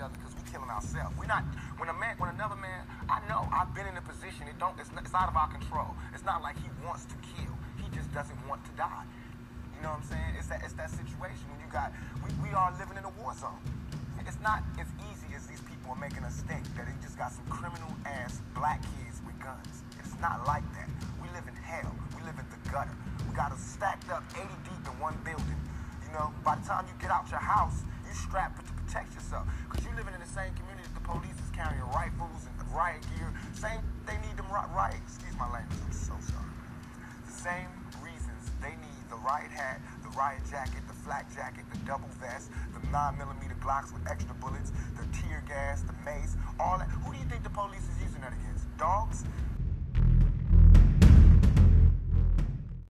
other because we're killing ourselves. We're not. When a man, when another man, I know I've been in a position. It don't. It's, not, it's out of our control. It's not like he wants to kill. He just doesn't want to die. You know what I'm saying? It's that. It's that situation when you got. We, we are living in a war zone. It's not as easy as these people are making us think that they just got some criminal ass black kids with guns. It's not like that. We live in hell. We live in the gutter. We got us stacked up 80 deep in one building. You know, by the time you get out your house, you strapped to protect yourself. Because you're living in the same community the police is carrying rifles and riot gear. Same, they need them ri- riot, excuse my language, I'm so sorry. The same reasons they need the riot hat, the riot jacket, the flak jacket, the double vest, the 9 millimeter Glocks with extra bullets, the tear gas, the mace, all that. Who do you think the police is using that against? Dogs?